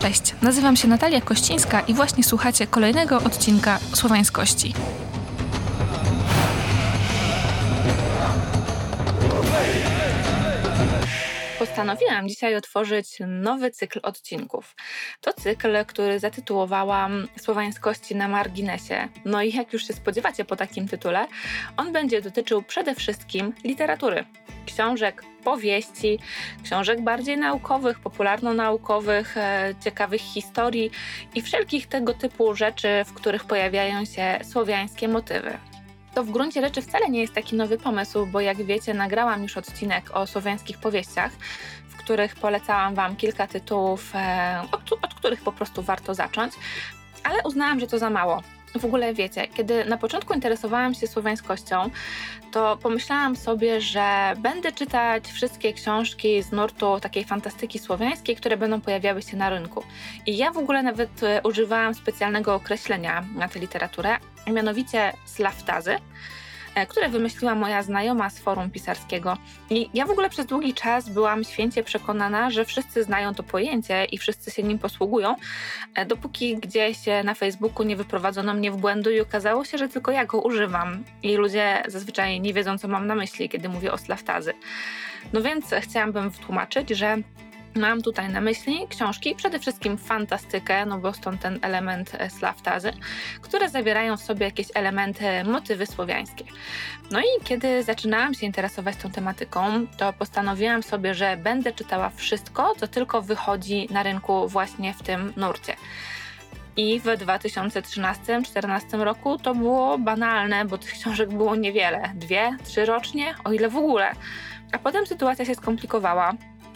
Cześć, nazywam się Natalia Kościńska i właśnie słuchacie kolejnego odcinka Słowańskości. Postanowiłam dzisiaj otworzyć nowy cykl odcinków. To cykl, który zatytułowałam Słowańskości na marginesie. No i jak już się spodziewacie po takim tytule, on będzie dotyczył przede wszystkim literatury, książek, powieści, książek bardziej naukowych, popularno-naukowych, e, ciekawych historii i wszelkich tego typu rzeczy, w których pojawiają się słowiańskie motywy. To w gruncie rzeczy wcale nie jest taki nowy pomysł, bo jak wiecie, nagrałam już odcinek o słowiańskich powieściach, w których polecałam Wam kilka tytułów, e, od, od których po prostu warto zacząć, ale uznałam, że to za mało. W ogóle wiecie, kiedy na początku interesowałam się słowiańskością, to pomyślałam sobie, że będę czytać wszystkie książki z nurtu takiej fantastyki słowiańskiej, które będą pojawiały się na rynku. I ja w ogóle nawet e, używałam specjalnego określenia na tę literaturę, mianowicie slaftazy. E, które wymyśliła moja znajoma z forum pisarskiego. I ja w ogóle przez długi czas byłam święcie przekonana, że wszyscy znają to pojęcie i wszyscy się nim posługują, e, dopóki gdzieś na Facebooku nie wyprowadzono mnie w błędu i okazało się, że tylko ja go używam. I ludzie zazwyczaj nie wiedzą, co mam na myśli, kiedy mówię o slaftazy. No więc chciałabym wytłumaczyć, że Mam tutaj na myśli książki, przede wszystkim fantastykę, no bo stąd ten element e, slaftazy, które zawierają w sobie jakieś elementy, motywy słowiańskie. No i kiedy zaczynałam się interesować tą tematyką, to postanowiłam sobie, że będę czytała wszystko, co tylko wychodzi na rynku właśnie w tym nurcie. I w 2013-2014 roku to było banalne, bo tych książek było niewiele. Dwie, trzy rocznie, o ile w ogóle. A potem sytuacja się skomplikowała.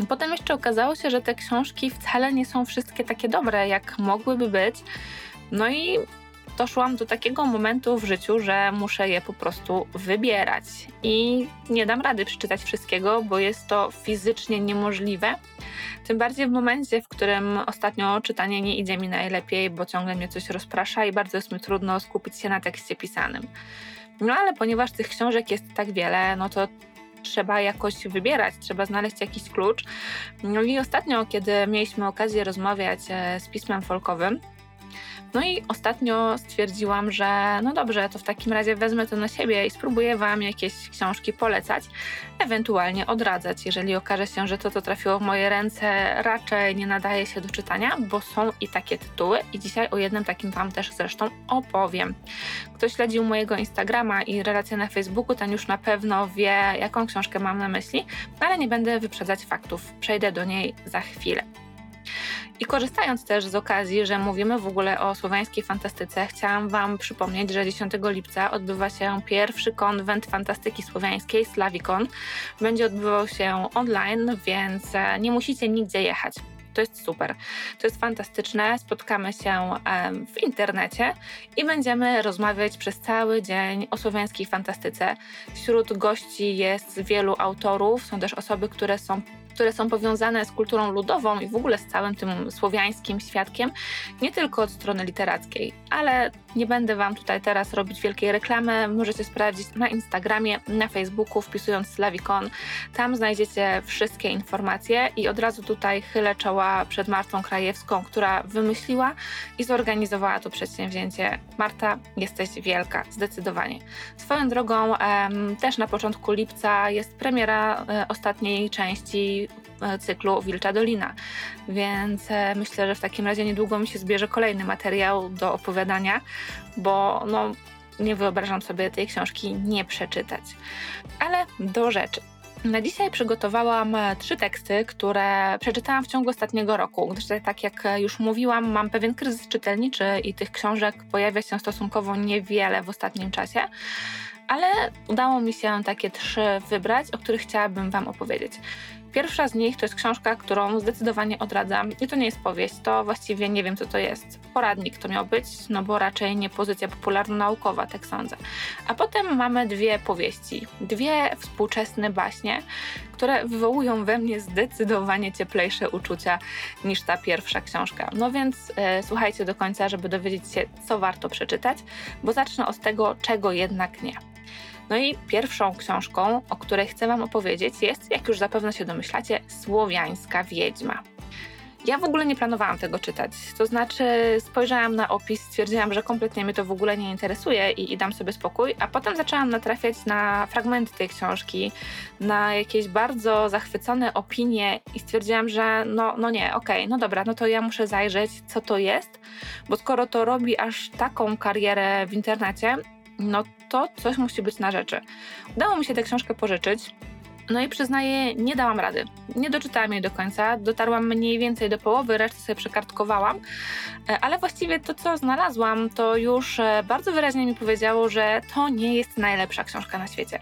Potem jeszcze okazało się, że te książki wcale nie są wszystkie takie dobre, jak mogłyby być. No i doszłam do takiego momentu w życiu, że muszę je po prostu wybierać. I nie dam rady przeczytać wszystkiego, bo jest to fizycznie niemożliwe. Tym bardziej w momencie, w którym ostatnio czytanie nie idzie mi najlepiej, bo ciągle mnie coś rozprasza i bardzo jest mi trudno skupić się na tekście pisanym. No ale ponieważ tych książek jest tak wiele, no to trzeba jakoś wybierać, trzeba znaleźć jakiś klucz. No i ostatnio, kiedy mieliśmy okazję rozmawiać e, z pismem folkowym, no i ostatnio stwierdziłam, że no dobrze, to w takim razie wezmę to na siebie i spróbuję Wam jakieś książki polecać, ewentualnie odradzać, jeżeli okaże się, że to, co trafiło w moje ręce, raczej nie nadaje się do czytania, bo są i takie tytuły i dzisiaj o jednym takim Wam też zresztą opowiem. Kto śledził mojego Instagrama i relacje na Facebooku, ten już na pewno wie, jaką książkę mam na myśli, ale nie będę wyprzedzać faktów. Przejdę do niej za chwilę. I korzystając też z okazji, że mówimy w ogóle o słowiańskiej fantastyce, chciałam Wam przypomnieć, że 10 lipca odbywa się pierwszy konwent fantastyki słowiańskiej, Slavicon. Będzie odbywał się online, więc e, nie musicie nigdzie jechać. To jest super. To jest fantastyczne. Spotkamy się w internecie i będziemy rozmawiać przez cały dzień o słowiańskiej fantastyce. Wśród gości jest wielu autorów, są też osoby, które są które są powiązane z kulturą ludową i w ogóle z całym tym słowiańskim świadkiem, nie tylko od strony literackiej, ale nie będę Wam tutaj teraz robić wielkiej reklamy. Możecie sprawdzić na Instagramie, na Facebooku, wpisując Slavicon. Tam znajdziecie wszystkie informacje i od razu tutaj chylę czoła przed Martą Krajewską, która wymyśliła i zorganizowała to przedsięwzięcie. Marta, jesteś wielka, zdecydowanie. Swoją drogą, też na początku lipca jest premiera e, ostatniej części cyklu Wilcza Dolina. Więc e, myślę, że w takim razie niedługo mi się zbierze kolejny materiał do opowiadania, bo no, nie wyobrażam sobie tej książki nie przeczytać. Ale do rzeczy. Na dzisiaj przygotowałam e, trzy teksty, które przeczytałam w ciągu ostatniego roku, gdyż tak jak już mówiłam, mam pewien kryzys czytelniczy i tych książek pojawia się stosunkowo niewiele w ostatnim czasie ale udało mi się takie trzy wybrać, o których chciałabym Wam opowiedzieć. Pierwsza z nich to jest książka, którą zdecydowanie odradzam. I to nie jest powieść, to właściwie nie wiem, co to jest. Poradnik to miał być, no bo raczej nie pozycja popularno-naukowa, tak sądzę. A potem mamy dwie powieści, dwie współczesne baśnie, które wywołują we mnie zdecydowanie cieplejsze uczucia niż ta pierwsza książka. No więc e, słuchajcie do końca, żeby dowiedzieć się, co warto przeczytać, bo zacznę od tego, czego jednak nie. No i pierwszą książką, o której chcę Wam opowiedzieć, jest, jak już zapewne się domyślacie, Słowiańska Wiedźma. Ja w ogóle nie planowałam tego czytać. To znaczy, spojrzałam na opis, stwierdziłam, że kompletnie mnie to w ogóle nie interesuje i, i dam sobie spokój, a potem zaczęłam natrafiać na fragmenty tej książki, na jakieś bardzo zachwycone opinie i stwierdziłam, że no, no nie, okej, okay, no dobra, no to ja muszę zajrzeć, co to jest, bo skoro to robi aż taką karierę w internecie, no to coś musi być na rzeczy. Udało mi się tę książkę pożyczyć. No i przyznaję, nie dałam rady. Nie doczytałam jej do końca. Dotarłam mniej więcej do połowy, resztę sobie przekartkowałam. E, ale właściwie to, co znalazłam, to już e, bardzo wyraźnie mi powiedziało, że to nie jest najlepsza książka na świecie.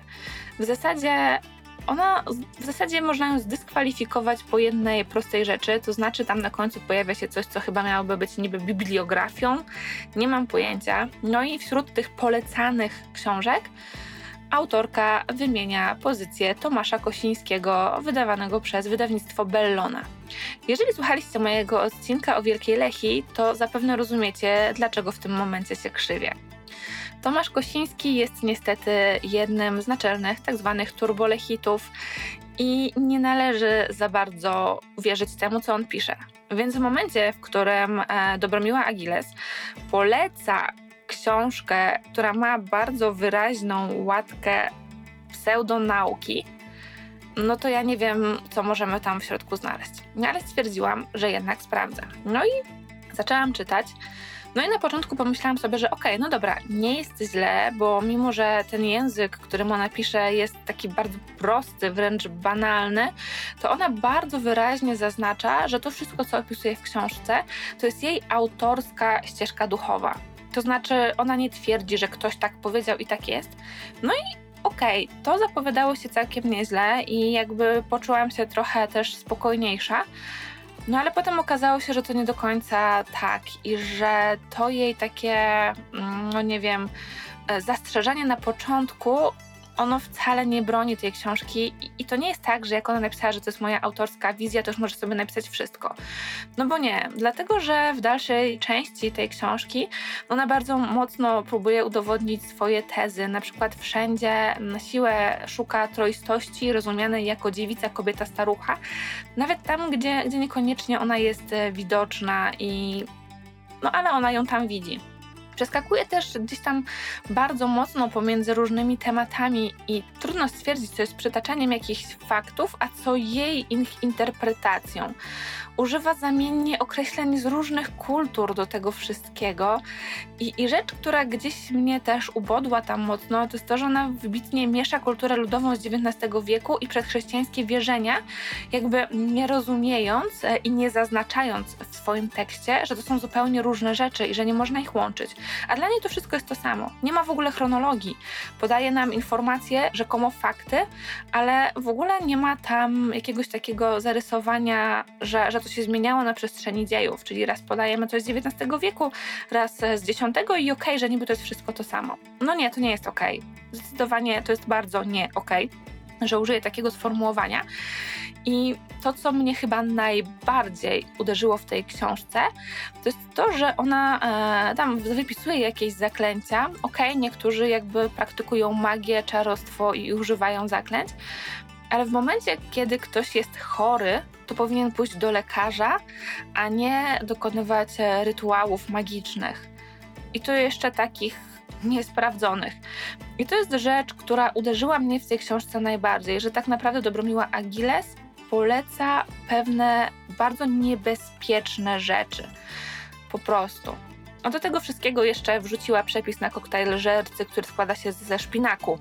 W zasadzie ona, w zasadzie można ją zdyskwalifikować po jednej prostej rzeczy, to znaczy tam na końcu pojawia się coś, co chyba miałoby być niby bibliografią. Nie mam pojęcia. No i wśród tych polecanych książek autorka wymienia pozycję Tomasza Kosińskiego, wydawanego przez wydawnictwo Bellona. Jeżeli słuchaliście mojego odcinka o Wielkiej Lechi, to zapewne rozumiecie, dlaczego w tym momencie się krzywię. Tomasz Kosiński jest niestety jednym z naczelnych tzw. Tak turbolechitów i nie należy za bardzo wierzyć temu, co on pisze. Więc w momencie, w którym e, Dobromiła Agiles poleca książkę, która ma bardzo wyraźną łatkę pseudonauki, no to ja nie wiem, co możemy tam w środku znaleźć. No ale stwierdziłam, że jednak sprawdzę. No i zaczęłam czytać. No i na początku pomyślałam sobie, że okej, okay, no dobra, nie jest źle, bo mimo, że ten język, którym ona pisze, jest taki bardzo prosty, wręcz banalny, to ona bardzo wyraźnie zaznacza, że to wszystko, co opisuje w książce, to jest jej autorska ścieżka duchowa. To znaczy, ona nie twierdzi, że ktoś tak powiedział i tak jest. No i okej, okay, to zapowiadało się całkiem nieźle i jakby poczułam się trochę też spokojniejsza. No ale potem okazało się, że to nie do końca tak i że to jej takie, mm, no nie wiem, e, zastrzeżenie na początku ono wcale nie broni tej książki i to nie jest tak, że jak ona napisała, że to jest moja autorska wizja, to już może sobie napisać wszystko. No bo nie, dlatego że w dalszej części tej książki ona bardzo mocno próbuje udowodnić swoje tezy, na przykład wszędzie na siłę szuka troistości rozumianej jako dziewica, kobieta, starucha, nawet tam, gdzie, gdzie niekoniecznie ona jest e, widoczna i no ale ona ją tam widzi. Przeskakuje też gdzieś tam bardzo mocno pomiędzy różnymi tematami i trudno stwierdzić, co jest przytaczaniem jakichś faktów, a co jej ich interpretacją. Używa zamiennie określeń z różnych kultur do tego wszystkiego I, i rzecz, która gdzieś mnie też ubodła tam mocno, to jest to, że ona wybitnie miesza kulturę ludową z XIX wieku i przedchrześcijańskie wierzenia, jakby nie rozumiejąc e, i nie zaznaczając w swoim tekście, że to są zupełnie różne rzeczy i że nie można ich łączyć. A dla niej to wszystko jest to samo. Nie ma w ogóle chronologii. Podaje nam informacje, rzekomo fakty, ale w ogóle nie ma tam jakiegoś takiego zarysowania, że, że to się zmieniało na przestrzeni dziejów. Czyli raz podajemy coś z XIX wieku, raz z X i okej, okay, że niby to jest wszystko to samo. No nie, to nie jest okej. Okay. Zdecydowanie to jest bardzo nie okej. Okay że użyję takiego sformułowania. I to, co mnie chyba najbardziej uderzyło w tej książce, to jest to, że ona e, tam wypisuje jakieś zaklęcia. Okej, okay, niektórzy jakby praktykują magię, czarostwo i używają zaklęć, ale w momencie, kiedy ktoś jest chory, to powinien pójść do lekarza, a nie dokonywać e, rytuałów magicznych. I to jeszcze takich niesprawdzonych. I to jest rzecz, która uderzyła mnie w tej książce najbardziej, że tak naprawdę Dobromiła Agiles poleca pewne bardzo niebezpieczne rzeczy. Po prostu. A do tego wszystkiego jeszcze wrzuciła przepis na koktajl żercy, który składa się ze szpinaku.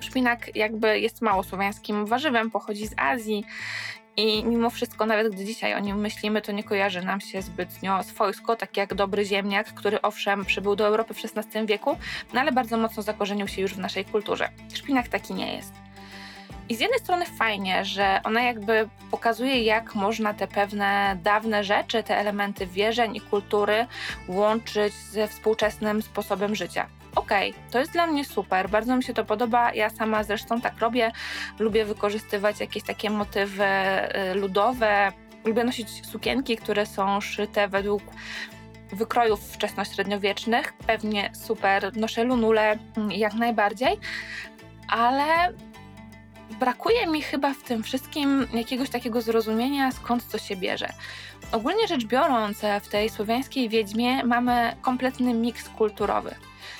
Szpinak jakby jest mało słowiańskim warzywem, pochodzi z Azji i mimo wszystko, nawet gdy dzisiaj o nim myślimy, to nie kojarzy nam się zbytnio swojsko, tak jak dobry ziemniak, który owszem przybył do Europy w XVI wieku, no ale bardzo mocno zakorzenił się już w naszej kulturze. Szpinak taki nie jest. I z jednej strony fajnie, że ona jakby pokazuje, jak można te pewne dawne rzeczy, te elementy wierzeń i kultury łączyć ze współczesnym sposobem życia. Okej, okay, to jest dla mnie super, bardzo mi się to podoba. Ja sama zresztą tak robię. Lubię wykorzystywać jakieś takie motywy y, ludowe. Lubię nosić sukienki, które są szyte według wykrojów wczesnośredniowiecznych. Pewnie super, noszę lunule mm, jak najbardziej, ale brakuje mi chyba w tym wszystkim jakiegoś takiego zrozumienia, skąd to się bierze. Ogólnie rzecz biorąc, w tej słowiańskiej wiedźmie mamy kompletny miks kulturowy.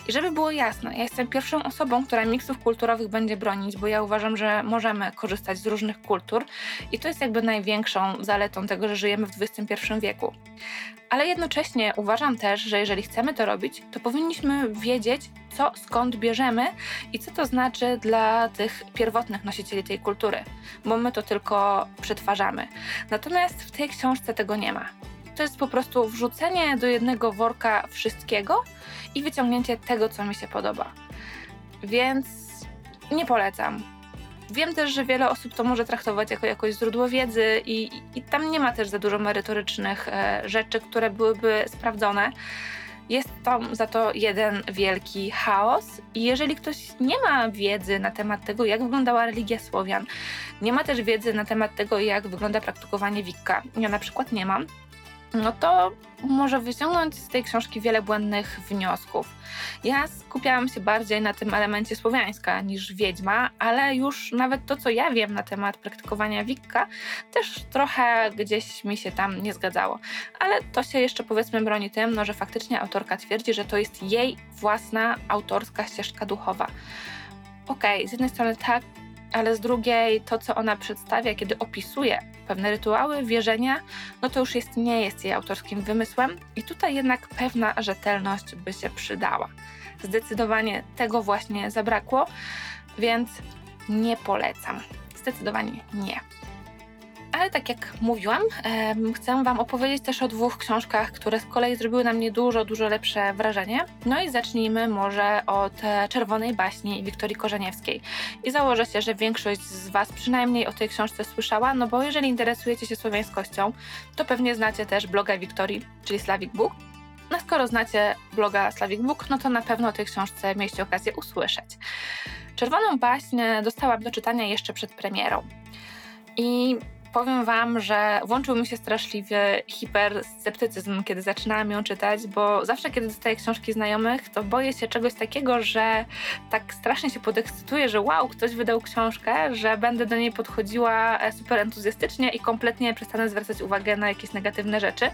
I żeby było jasne, ja jestem pierwszą osobą, która miksów kulturowych będzie bronić, bo ja uważam, że możemy korzystać z różnych kultur i to jest jakby największą zaletą tego, że żyjemy w XXI wieku. Ale jednocześnie uważam też, że jeżeli chcemy to robić, to powinniśmy wiedzieć, co skąd bierzemy i co to znaczy dla tych pierwotnych nosicieli tej kultury, bo my to tylko przetwarzamy. Natomiast w tej książce tego nie ma. To jest po prostu wrzucenie do jednego worka wszystkiego i wyciągnięcie tego, co mi się podoba. Więc nie polecam. Wiem też, że wiele osób to może traktować jako jakoś źródło wiedzy, i, i tam nie ma też za dużo merytorycznych e, rzeczy, które byłyby sprawdzone. Jest tam za to jeden wielki chaos, i jeżeli ktoś nie ma wiedzy na temat tego, jak wyglądała religia Słowian, nie ma też wiedzy na temat tego, jak wygląda praktykowanie wikka, ja na przykład nie mam, no to może wyciągnąć z tej książki wiele błędnych wniosków. Ja skupiałam się bardziej na tym elemencie słowiańska niż wiedźma, ale już nawet to, co ja wiem na temat praktykowania wikka, też trochę gdzieś mi się tam nie zgadzało. Ale to się jeszcze powiedzmy broni tym, no, że faktycznie autorka twierdzi, że to jest jej własna autorska ścieżka duchowa. Okej, okay, z jednej strony tak, ale z drugiej to, co ona przedstawia, kiedy opisuje pewne rytuały, wierzenia, no to już jest, nie jest jej autorskim wymysłem i tutaj jednak pewna rzetelność by się przydała. Zdecydowanie tego właśnie zabrakło, więc nie polecam. Zdecydowanie nie. Ale tak jak mówiłam, chcę Wam opowiedzieć też o dwóch książkach, które z kolei zrobiły na mnie dużo, dużo lepsze wrażenie. No i zacznijmy może od e, Czerwonej Baśni Wiktorii Korzeniewskiej. I założę się, że większość z Was przynajmniej o tej książce słyszała, no bo jeżeli interesujecie się słowiańskością, to pewnie znacie też bloga Wiktorii, czyli Slavic Book. No skoro znacie bloga Slavic Book, no to na pewno o tej książce mieliście okazję usłyszeć. Czerwoną baśń dostałam do czytania jeszcze przed premierą. I powiem Wam, że włączył mi się straszliwy hipersceptycyzm, kiedy zaczynałam ją czytać, bo zawsze, kiedy dostaję książki znajomych, to boję się czegoś takiego, że tak strasznie się podekscytuję, że wow, ktoś wydał książkę, że będę do niej podchodziła e, super entuzjastycznie i kompletnie przestanę zwracać uwagę na jakieś negatywne rzeczy.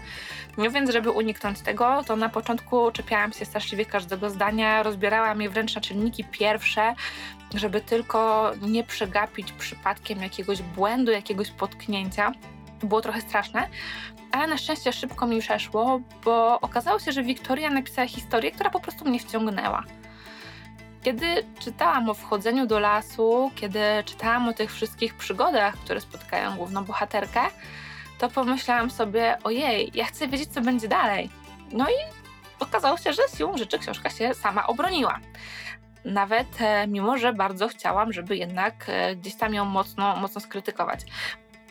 No więc, żeby uniknąć tego, to na początku czepiałam się straszliwie każdego zdania, rozbierałam je wręcz na czynniki pierwsze, żeby tylko nie przegapić przypadkiem jakiegoś błędu, jakiegoś potknięcia. Było trochę straszne, ale na szczęście szybko mi przeszło, bo okazało się, że Wiktoria napisała historię, która po prostu mnie wciągnęła. Kiedy czytałam o wchodzeniu do lasu, kiedy czytałam o tych wszystkich przygodach, które spotkają główną bohaterkę, to pomyślałam sobie, ojej, ja chcę wiedzieć, co będzie dalej. No i okazało się, że siłą rzeczy książka się sama obroniła nawet e, mimo, że bardzo chciałam, żeby jednak e, gdzieś tam ją mocno, mocno skrytykować.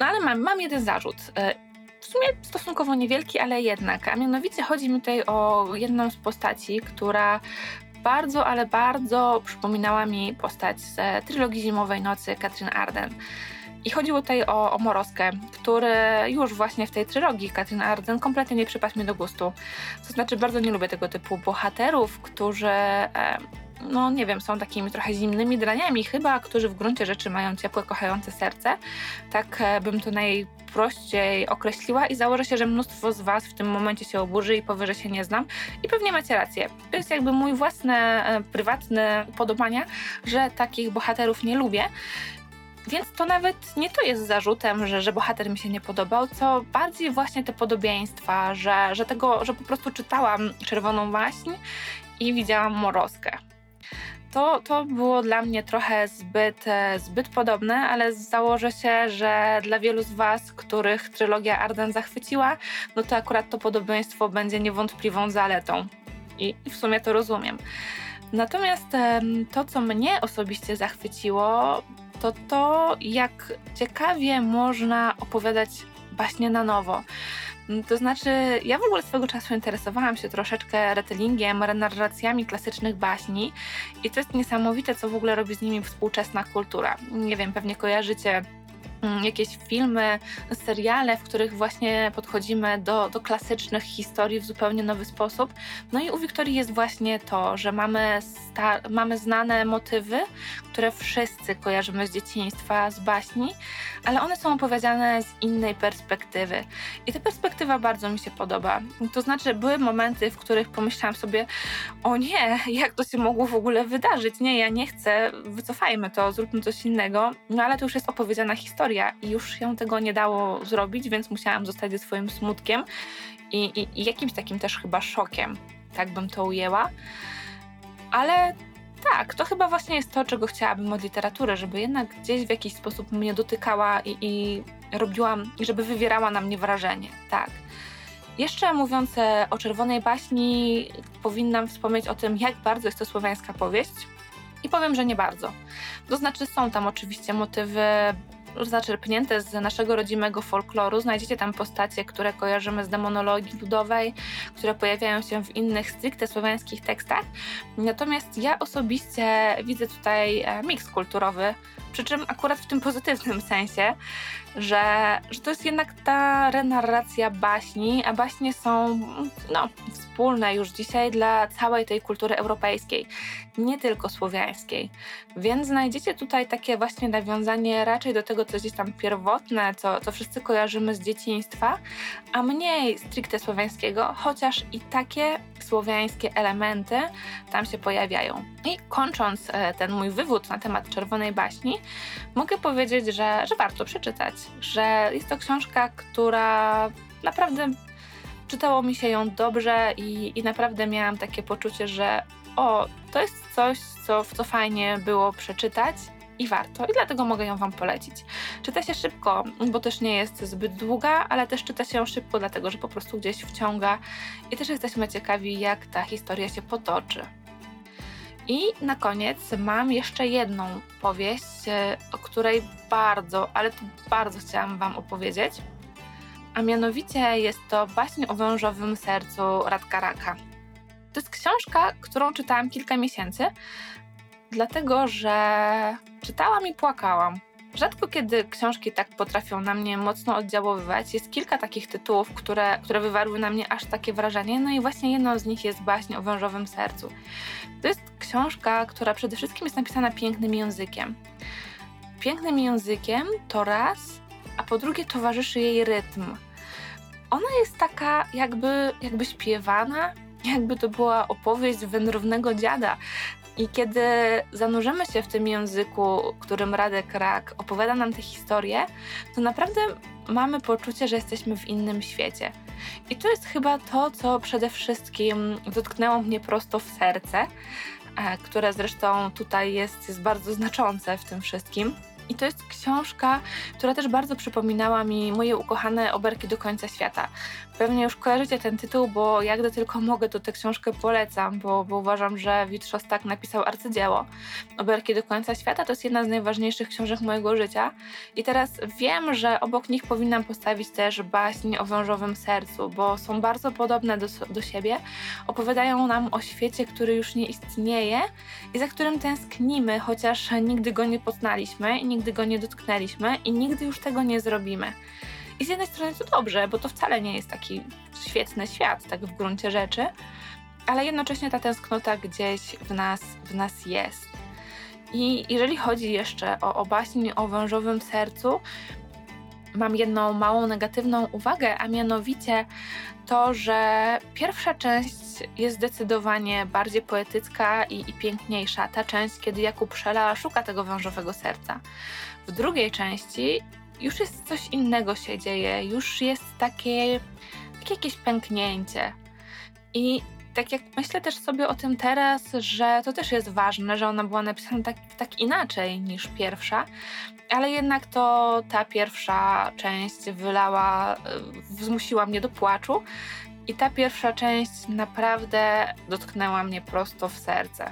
No ale mam, mam jeden zarzut. E, w sumie stosunkowo niewielki, ale jednak. A mianowicie chodzi mi tutaj o jedną z postaci, która bardzo, ale bardzo przypominała mi postać z trylogii Zimowej Nocy Katrin Arden. I chodziło tutaj o, o Moroskę, który już właśnie w tej trylogii Katrin Arden kompletnie nie przypadł mi do gustu. To znaczy, bardzo nie lubię tego typu bohaterów, którzy e, no nie wiem, są takimi trochę zimnymi draniami chyba, którzy w gruncie rzeczy mają ciepłe, kochające serce. Tak e, bym to najprościej określiła i założę się, że mnóstwo z Was w tym momencie się oburzy i powie, że się nie znam. I pewnie macie rację. To jest jakby mój własny, e, prywatny podobania, że takich bohaterów nie lubię. Więc to nawet nie to jest zarzutem, że, że bohater mi się nie podobał, co bardziej właśnie te podobieństwa, że, że tego, że po prostu czytałam Czerwoną Waśń i widziałam Moroskę to, to było dla mnie trochę zbyt, e, zbyt podobne, ale założę się, że dla wielu z Was, których trylogia Arden zachwyciła, no to akurat to podobieństwo będzie niewątpliwą zaletą. I, w sumie to rozumiem. Natomiast to, co mnie osobiście zachwyciło, to to, jak ciekawie można opowiadać baśnie na nowo. Mm, to znaczy, ja w ogóle swego czasu interesowałam się troszeczkę retellingiem, narracjami klasycznych baśni i to jest niesamowite, co w ogóle robi z nimi współczesna kultura. Nie wiem, pewnie kojarzycie jakieś filmy, seriale, w których właśnie podchodzimy do, do klasycznych historii w zupełnie nowy sposób. No i u Wiktorii jest właśnie to, że mamy, mamy znane motywy, które wszyscy kojarzymy z dzieciństwa, z baśni, ale one są opowiedziane z innej perspektywy. I ta perspektywa bardzo mi się podoba. To znaczy, były momenty, w których pomyślałam sobie, o nie, jak to się mogło w ogóle wydarzyć? Nie, ja nie chcę, wycofajmy to, zróbmy coś innego. No ale to już jest opowiedziana historia i już się tego nie dało zrobić, więc musiałam zostać ze swoim smutkiem i, i, i jakimś takim też chyba szokiem, tak bym to ujęła. Ale tak, to chyba właśnie jest to, czego chciałabym od literatury, żeby jednak gdzieś w jakiś sposób mnie dotykała i, i robiłam, i żeby wywierała na mnie wrażenie, tak. Jeszcze mówiąc e, o Czerwonej Baśni, powinnam wspomnieć o tym, jak bardzo jest to słowiańska powieść. I powiem, że nie bardzo. To znaczy, są tam oczywiście motywy zaczerpnięte z naszego rodzimego folkloru. Znajdziecie tam postacie, które kojarzymy z demonologii ludowej, które pojawiają się w innych stricte słowiańskich tekstach. Natomiast ja osobiście widzę tutaj e, miks kulturowy, przy czym akurat w tym pozytywnym sensie, że, że to jest jednak ta renarracja baśni, a baśnie są no, wspólne już dzisiaj dla całej tej kultury europejskiej, nie tylko słowiańskiej. Więc znajdziecie tutaj takie właśnie nawiązanie raczej do tego, co jest tam pierwotne, co, co wszyscy kojarzymy z dzieciństwa, a mniej stricte słowiańskiego, chociaż i takie słowiańskie elementy tam się pojawiają. I kończąc e, ten mój wywód na temat Czerwonej Baśni, mogę powiedzieć, że, że warto przeczytać, że jest to książka, która naprawdę czytało mi się ją dobrze i, i naprawdę miałam takie poczucie, że o, to jest coś, co, co fajnie było przeczytać i warto, i dlatego mogę ją Wam polecić. Czyta się szybko, bo też nie jest zbyt długa, ale też czyta się ją szybko, dlatego że po prostu gdzieś wciąga i też jesteśmy ciekawi, jak ta historia się potoczy. I na koniec mam jeszcze jedną powieść, e, o której bardzo, ale to bardzo chciałam Wam opowiedzieć. A mianowicie jest to baśń o wężowym sercu Radka Raka. To jest książka, którą czytałam kilka miesięcy, dlatego że czytałam i płakałam. Rzadko kiedy książki tak potrafią na mnie mocno oddziaływać. Jest kilka takich tytułów, które, które wywarły na mnie aż takie wrażenie, no i właśnie jedną z nich jest baśń o wężowym sercu. To jest książka, która przede wszystkim jest napisana pięknym językiem. Pięknym językiem to raz, a po drugie towarzyszy jej rytm. Ona jest taka jakby, jakby śpiewana, jakby to była opowieść wędrownego dziada. I kiedy zanurzymy się w tym języku, którym Radek Rak opowiada nam tę historię, to naprawdę mamy poczucie, że jesteśmy w innym świecie. I to jest chyba to, co przede wszystkim dotknęło mnie prosto w serce, e, które zresztą tutaj jest, jest bardzo znaczące w tym wszystkim. I to jest książka, która też bardzo przypominała mi moje ukochane oberki do końca świata. Pewnie już kojarzycie ten tytuł, bo jak gdy tylko mogę, to tę książkę polecam, bo, bo uważam, że Wit Szostak napisał arcydzieło. Oberki do końca świata to jest jedna z najważniejszych książek mojego życia. I teraz wiem, że obok nich powinnam postawić też baśń o wężowym sercu, bo są bardzo podobne do, do siebie. Opowiadają nam o świecie, który już nie istnieje i za którym tęsknimy, chociaż nigdy go nie poznaliśmy nigdy go nie dotknęliśmy i nigdy już tego nie zrobimy. I z jednej strony to dobrze, bo to wcale nie jest taki świetny świat, tak w gruncie rzeczy, ale jednocześnie ta tęsknota gdzieś w nas, w nas jest. I jeżeli chodzi jeszcze o, o baśń o wężowym sercu, mam jedną małą negatywną uwagę, a mianowicie to, że pierwsza część jest zdecydowanie bardziej poetycka i, i, piękniejsza. Ta część, kiedy Jakub Szela szuka tego wężowego serca. W drugiej części już jest coś innego się dzieje, już jest takie, takie jakieś pęknięcie. I tak jak myślę też sobie o tym teraz, że to też jest ważne, że ona była napisana tak, tak inaczej niż pierwsza, ale jednak to ta pierwsza część wylała, zmusiła mnie do płaczu. I ta pierwsza część naprawdę dotknęła mnie prosto w serce.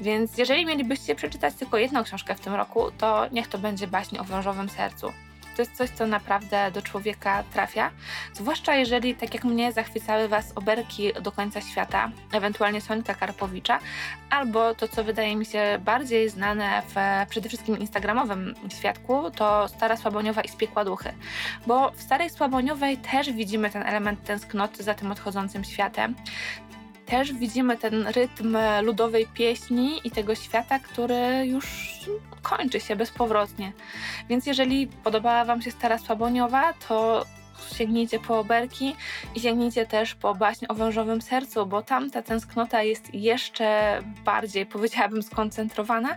Więc jeżeli mielibyście przeczytać tylko jedną książkę w tym roku, to niech to będzie baśń o wężowym sercu to jest coś, co naprawdę do człowieka trafia. Zwłaszcza jeżeli, tak jak mnie, zachwycały Was oberki do końca świata, ewentualnie Sonika Karpowicza, albo to, co wydaje mi się bardziej znane w przede wszystkim instagramowym świadku, to Stara Słaboniowa i Spiekła Duchy. Bo w Starej Słaboniowej też widzimy ten element tęsknoty za tym odchodzącym światem też widzimy ten rytm ludowej pieśni i tego świata, który już kończy się bezpowrotnie. Więc jeżeli podobała Wam się Stara Słaboniowa, to sięgnijcie po oberki i sięgnijcie też po baśń o wężowym sercu, bo tam ta tęsknota jest jeszcze bardziej, powiedziałabym, skoncentrowana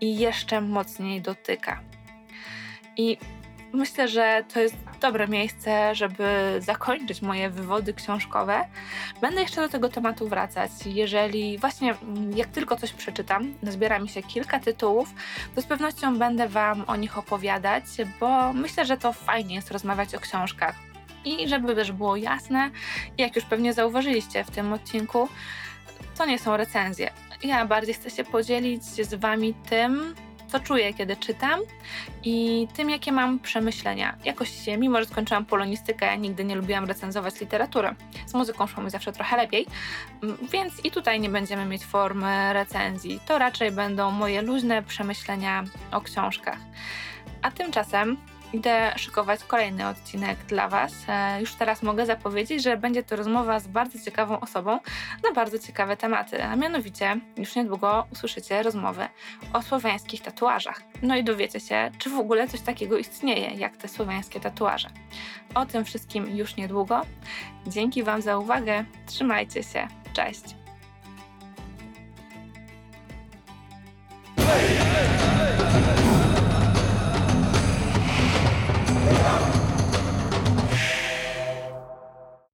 i jeszcze mocniej dotyka. I myślę, że to jest dobre miejsce, żeby zakończyć moje wywody książkowe. Będę jeszcze do tego tematu wracać. Jeżeli właśnie jak tylko coś przeczytam, zbiera mi się kilka tytułów, to z pewnością będę Wam o nich opowiadać, bo myślę, że to fajnie jest rozmawiać o książkach. I żeby też było jasne, jak już pewnie zauważyliście w tym odcinku, to nie są recenzje. Ja bardziej chcę się podzielić z Wami tym, co czuję, kiedy czytam i tym, jakie mam przemyślenia. Jakoś się, mimo że skończyłam polonistykę, nigdy nie lubiłam recenzować literatury. Z muzyką szło mi zawsze trochę lepiej, mm, więc i tutaj nie będziemy mieć formy recenzji. To raczej będą moje luźne przemyślenia o książkach. A tymczasem idę szykować kolejny odcinek dla Was. E, już teraz mogę zapowiedzieć, że będzie to rozmowa z bardzo ciekawą osobą na bardzo ciekawe tematy, a mianowicie już niedługo usłyszycie rozmowy o słowiańskich tatuażach. No i dowiecie się, czy w ogóle coś takiego istnieje, jak te słowiańskie tatuaże. O tym wszystkim już niedługo. Dzięki Wam za uwagę. Trzymajcie się. Cześć.